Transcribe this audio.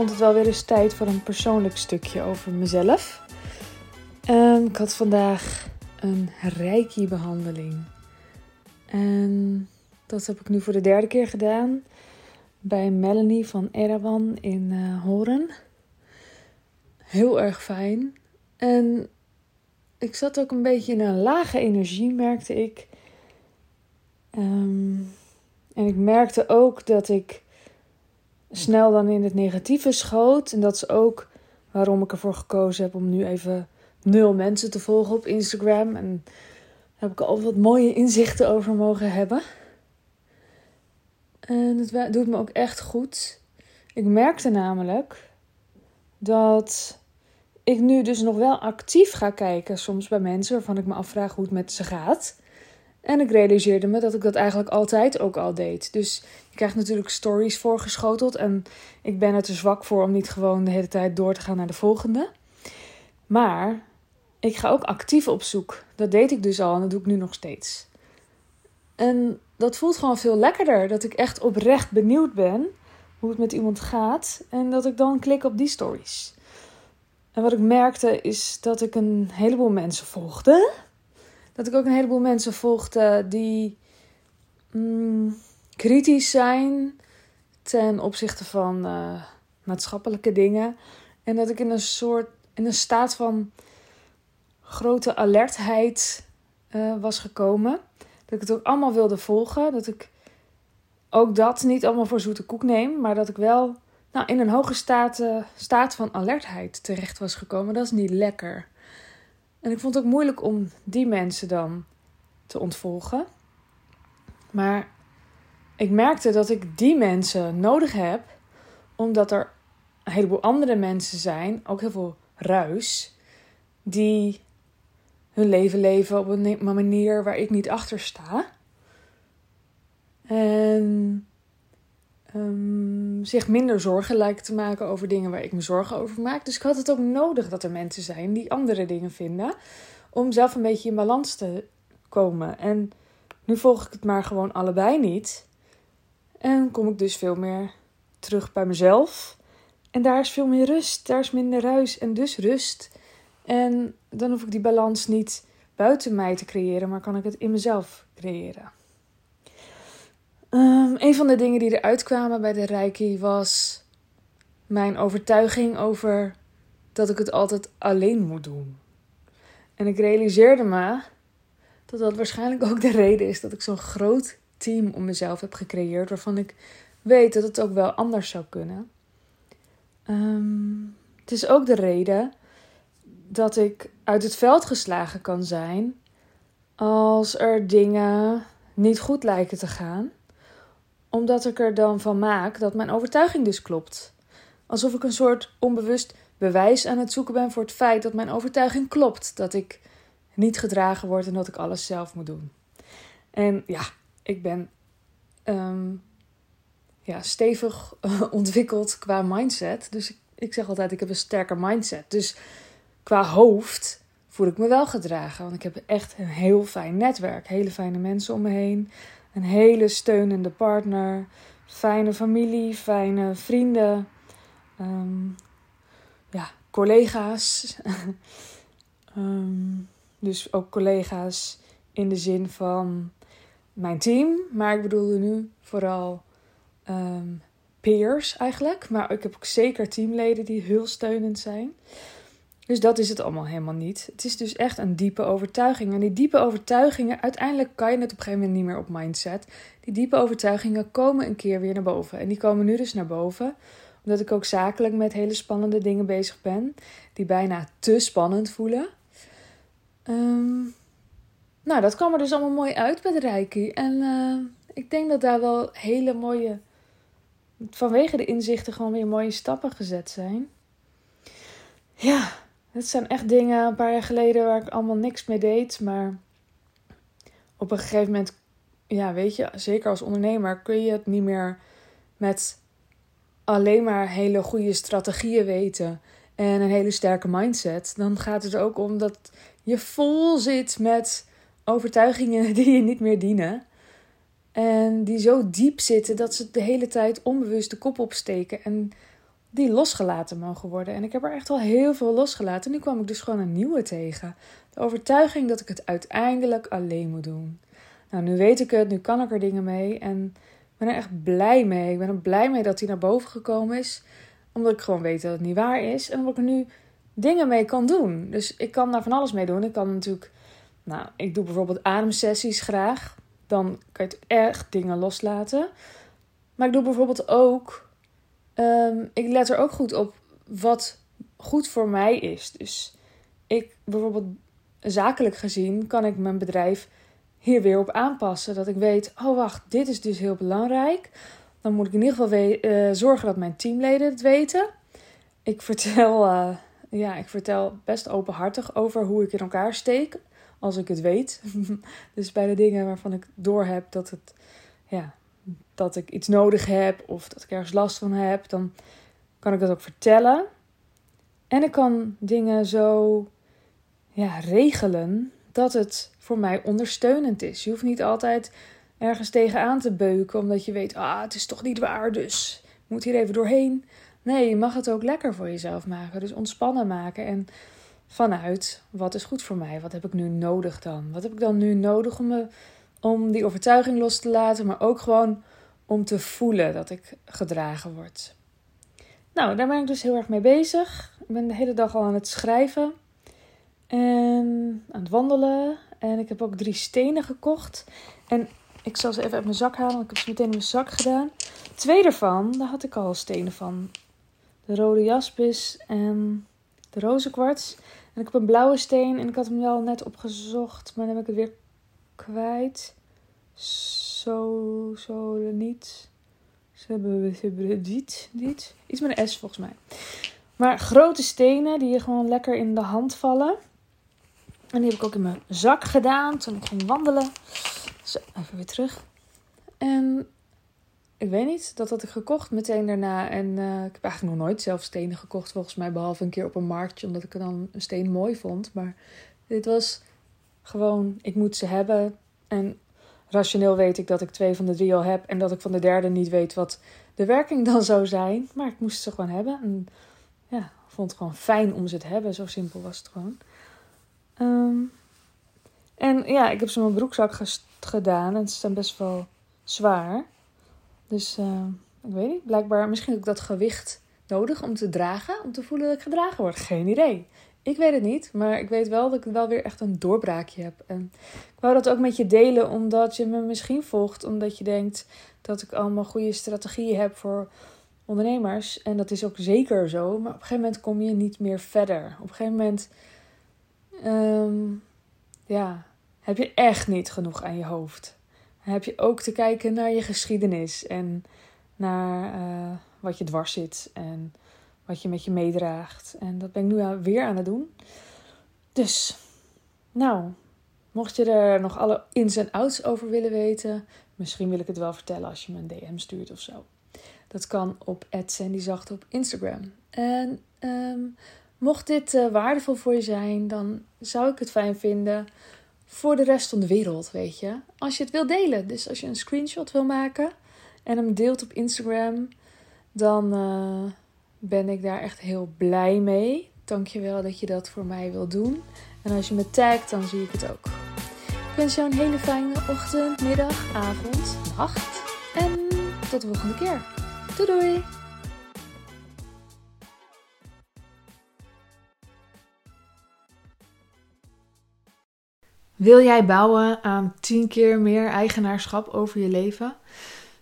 vond het wel weer eens tijd voor een persoonlijk stukje over mezelf. Um, ik had vandaag een reiki-behandeling. En dat heb ik nu voor de derde keer gedaan bij Melanie van Erawan in uh, Horen. Heel erg fijn. En ik zat ook een beetje in een lage energie, merkte ik. Um, en ik merkte ook dat ik snel dan in het negatieve schoot. En dat is ook waarom ik ervoor gekozen heb om nu even nul mensen te volgen op Instagram. En daar heb ik al wat mooie inzichten over mogen hebben. En het doet me ook echt goed. Ik merkte namelijk dat ik nu dus nog wel actief ga kijken, soms bij mensen waarvan ik me afvraag hoe het met ze gaat. En ik realiseerde me dat ik dat eigenlijk altijd ook al deed. Dus je krijgt natuurlijk stories voorgeschoteld. En ik ben er te zwak voor om niet gewoon de hele tijd door te gaan naar de volgende. Maar ik ga ook actief op zoek. Dat deed ik dus al en dat doe ik nu nog steeds. En dat voelt gewoon veel lekkerder. Dat ik echt oprecht benieuwd ben hoe het met iemand gaat. En dat ik dan klik op die stories. En wat ik merkte is dat ik een heleboel mensen volgde dat ik ook een heleboel mensen volgde die mm, kritisch zijn ten opzichte van uh, maatschappelijke dingen. En dat ik in een soort, in een staat van grote alertheid uh, was gekomen. Dat ik het ook allemaal wilde volgen. Dat ik ook dat niet allemaal voor zoete koek neem. Maar dat ik wel nou, in een hoge staat, staat van alertheid terecht was gekomen. Dat is niet lekker. En ik vond het ook moeilijk om die mensen dan te ontvolgen. Maar ik merkte dat ik die mensen nodig heb, omdat er een heleboel andere mensen zijn, ook heel veel ruis, die hun leven leven op een manier waar ik niet achter sta. En um, zich minder zorgen lijkt te maken over dingen waar ik me zorgen over maak. Dus ik had het ook nodig dat er mensen zijn die andere dingen vinden. Om zelf een beetje in balans te komen. En nu volg ik het maar gewoon allebei niet. En kom ik dus veel meer terug bij mezelf. En daar is veel meer rust. Daar is minder ruis en dus rust. En dan hoef ik die balans niet buiten mij te creëren, maar kan ik het in mezelf creëren. Um, een van de dingen die eruit kwamen bij de Reiki was mijn overtuiging over dat ik het altijd alleen moet doen. En ik realiseerde me dat dat waarschijnlijk ook de reden is dat ik zo'n groot team om mezelf heb gecreëerd, waarvan ik weet dat het ook wel anders zou kunnen. Um, het is ook de reden dat ik uit het veld geslagen kan zijn als er dingen niet goed lijken te gaan omdat ik er dan van maak dat mijn overtuiging dus klopt. Alsof ik een soort onbewust bewijs aan het zoeken ben voor het feit dat mijn overtuiging klopt. Dat ik niet gedragen word en dat ik alles zelf moet doen. En ja, ik ben ehm, ja, stevig ontwikkeld qua mindset. Dus ik, ik zeg altijd, ik heb een sterke mindset. Dus qua hoofd voel ik me wel gedragen. Want ik heb echt een heel fijn netwerk. Hele fijne mensen om me heen. Een hele steunende partner. Fijne familie, fijne vrienden. Ehm, ja, collega's. um, dus ook collega's in de zin van mijn team. Maar ik bedoelde nu vooral um, peers eigenlijk. Maar ik heb ook zeker teamleden die heel steunend zijn. Dus dat is het allemaal helemaal niet. Het is dus echt een diepe overtuiging. En die diepe overtuigingen, uiteindelijk kan je het op een gegeven moment niet meer op mindset. Die diepe overtuigingen komen een keer weer naar boven. En die komen nu dus naar boven, omdat ik ook zakelijk met hele spannende dingen bezig ben, die bijna te spannend voelen. Um, nou, dat kwam er dus allemaal mooi uit de Reiki. En uh, ik denk dat daar wel hele mooie, vanwege de inzichten, gewoon weer mooie stappen gezet zijn. Ja, het zijn echt dingen een paar jaar geleden waar ik allemaal niks mee deed. Maar op een gegeven moment, ja, weet je, zeker als ondernemer kun je het niet meer met alleen maar hele goede strategieën weten en een hele sterke mindset. Dan gaat het er ook om dat je vol zit met overtuigingen die je niet meer dienen. En die zo diep zitten dat ze de hele tijd onbewust de kop opsteken. En die losgelaten mogen worden. En ik heb er echt al heel veel losgelaten. Nu kwam ik dus gewoon een nieuwe tegen. De overtuiging dat ik het uiteindelijk alleen moet doen. Nou, nu weet ik het, nu kan ik er dingen mee. En ik ben er echt blij mee. Ik ben er blij mee dat hij naar boven gekomen is. Omdat ik gewoon weet dat het niet waar is. En omdat ik er nu dingen mee kan doen. Dus ik kan daar van alles mee doen. Ik kan natuurlijk, nou, ik doe bijvoorbeeld ademsessies graag. Dan kan je echt dingen loslaten. Maar ik doe bijvoorbeeld ook, um, ik let er ook goed op wat goed voor mij is. Dus ik bijvoorbeeld zakelijk gezien kan ik mijn bedrijf hier weer op aanpassen. Dat ik weet, oh wacht, dit is dus heel belangrijk. Dan moet ik in ieder geval uh, zorgen dat mijn teamleden het weten. Ik vertel, uh, ja, ik vertel best openhartig over hoe ik in elkaar steek. Als ik het weet. dus bij de dingen waarvan ik doorheb dat, het, ja, dat ik iets nodig heb of dat ik ergens last van heb, dan kan ik dat ook vertellen. En ik kan dingen zo ja, regelen dat het voor mij ondersteunend is. Je hoeft niet altijd ergens tegenaan te beuken omdat je weet, ah, het is toch niet waar, dus ik moet hier even doorheen. Nee, je mag het ook lekker voor jezelf maken. Dus ontspannen maken en vanuit wat is goed voor mij? Wat heb ik nu nodig dan? Wat heb ik dan nu nodig om, me, om die overtuiging los te laten, maar ook gewoon om te voelen dat ik gedragen word? Nou, daar ben ik dus heel erg mee bezig. Ik ben de hele dag al aan het schrijven en aan het wandelen. En ik heb ook drie stenen gekocht. En ik zal ze even uit mijn zak halen. Ik heb ze meteen in mijn zak gedaan. Twee daarvan, daar had ik al stenen van. De rode jaspis en de rozenkwarts. En ik heb een blauwe steen en ik had hem wel net opgezocht. Maar dan heb ik het weer kwijt. Zo, zo, niet. Ze hebben dit, dit. Iets met een S volgens mij. Maar grote stenen die je gewoon lekker in de hand vallen. En die heb ik ook in mijn zak gedaan toen ik ging wandelen. Zo, even weer terug. En ik weet niet, dat had ik gekocht meteen daarna. En uh, ik heb eigenlijk nog nooit zelf stenen gekocht, volgens mij. Behalve een keer op een marktje, omdat ik dan een steen mooi vond. Maar dit was gewoon, ik moet ze hebben. En rationeel weet ik dat ik twee van de drie al heb. En dat ik van de derde niet weet wat de werking dan zou zijn. Maar ik moest ze gewoon hebben. En ja, vond het gewoon fijn om ze te hebben. Zo simpel was het gewoon. Ehm, en ja, ik heb ze in mijn broekzak gedaan en ze zijn best wel zwaar. Dus uh, ik weet niet, blijkbaar misschien ik dat gewicht nodig om te dragen, om te voelen dat ik gedragen word. Geen idee. Ik weet het niet, maar ik weet wel dat ik wel weer echt een doorbraakje heb. En ik wou dat ook met je delen, omdat je me misschien volgt, omdat je denkt dat ik allemaal goede strategieën heb voor ondernemers. En dat is ook zeker zo, maar op een gegeven moment kom je niet meer verder. Op een gegeven moment um, ja, heb je echt niet genoeg aan je hoofd. Heb je ook te kijken naar je geschiedenis en naar uh, wat je dwars zit en wat je met je meedraagt. En dat ben ik nu weer aan het doen. Dus, nou, mocht je er nog alle ins en outs over willen weten, misschien wil ik het wel vertellen als je me een DM stuurt of zo. Dat kan op @sandyzacht op Instagram. En um, Mocht dit uh, waardevol voor je zijn, dan zou ik het fijn vinden voor de rest van de wereld, weet je. Als je het wil delen. Dus als je een screenshot wil maken en hem deelt op Instagram, dan uh, ben ik daar echt heel blij mee. Dankjewel dat je dat voor mij wil doen. En als je me tagt, dan zie ik het ook. Ik wens jou een hele fijne ochtend, middag, avond, nacht. En tot de volgende keer. Doei doei! Wil jij bouwen aan 10 keer meer eigenaarschap over je leven?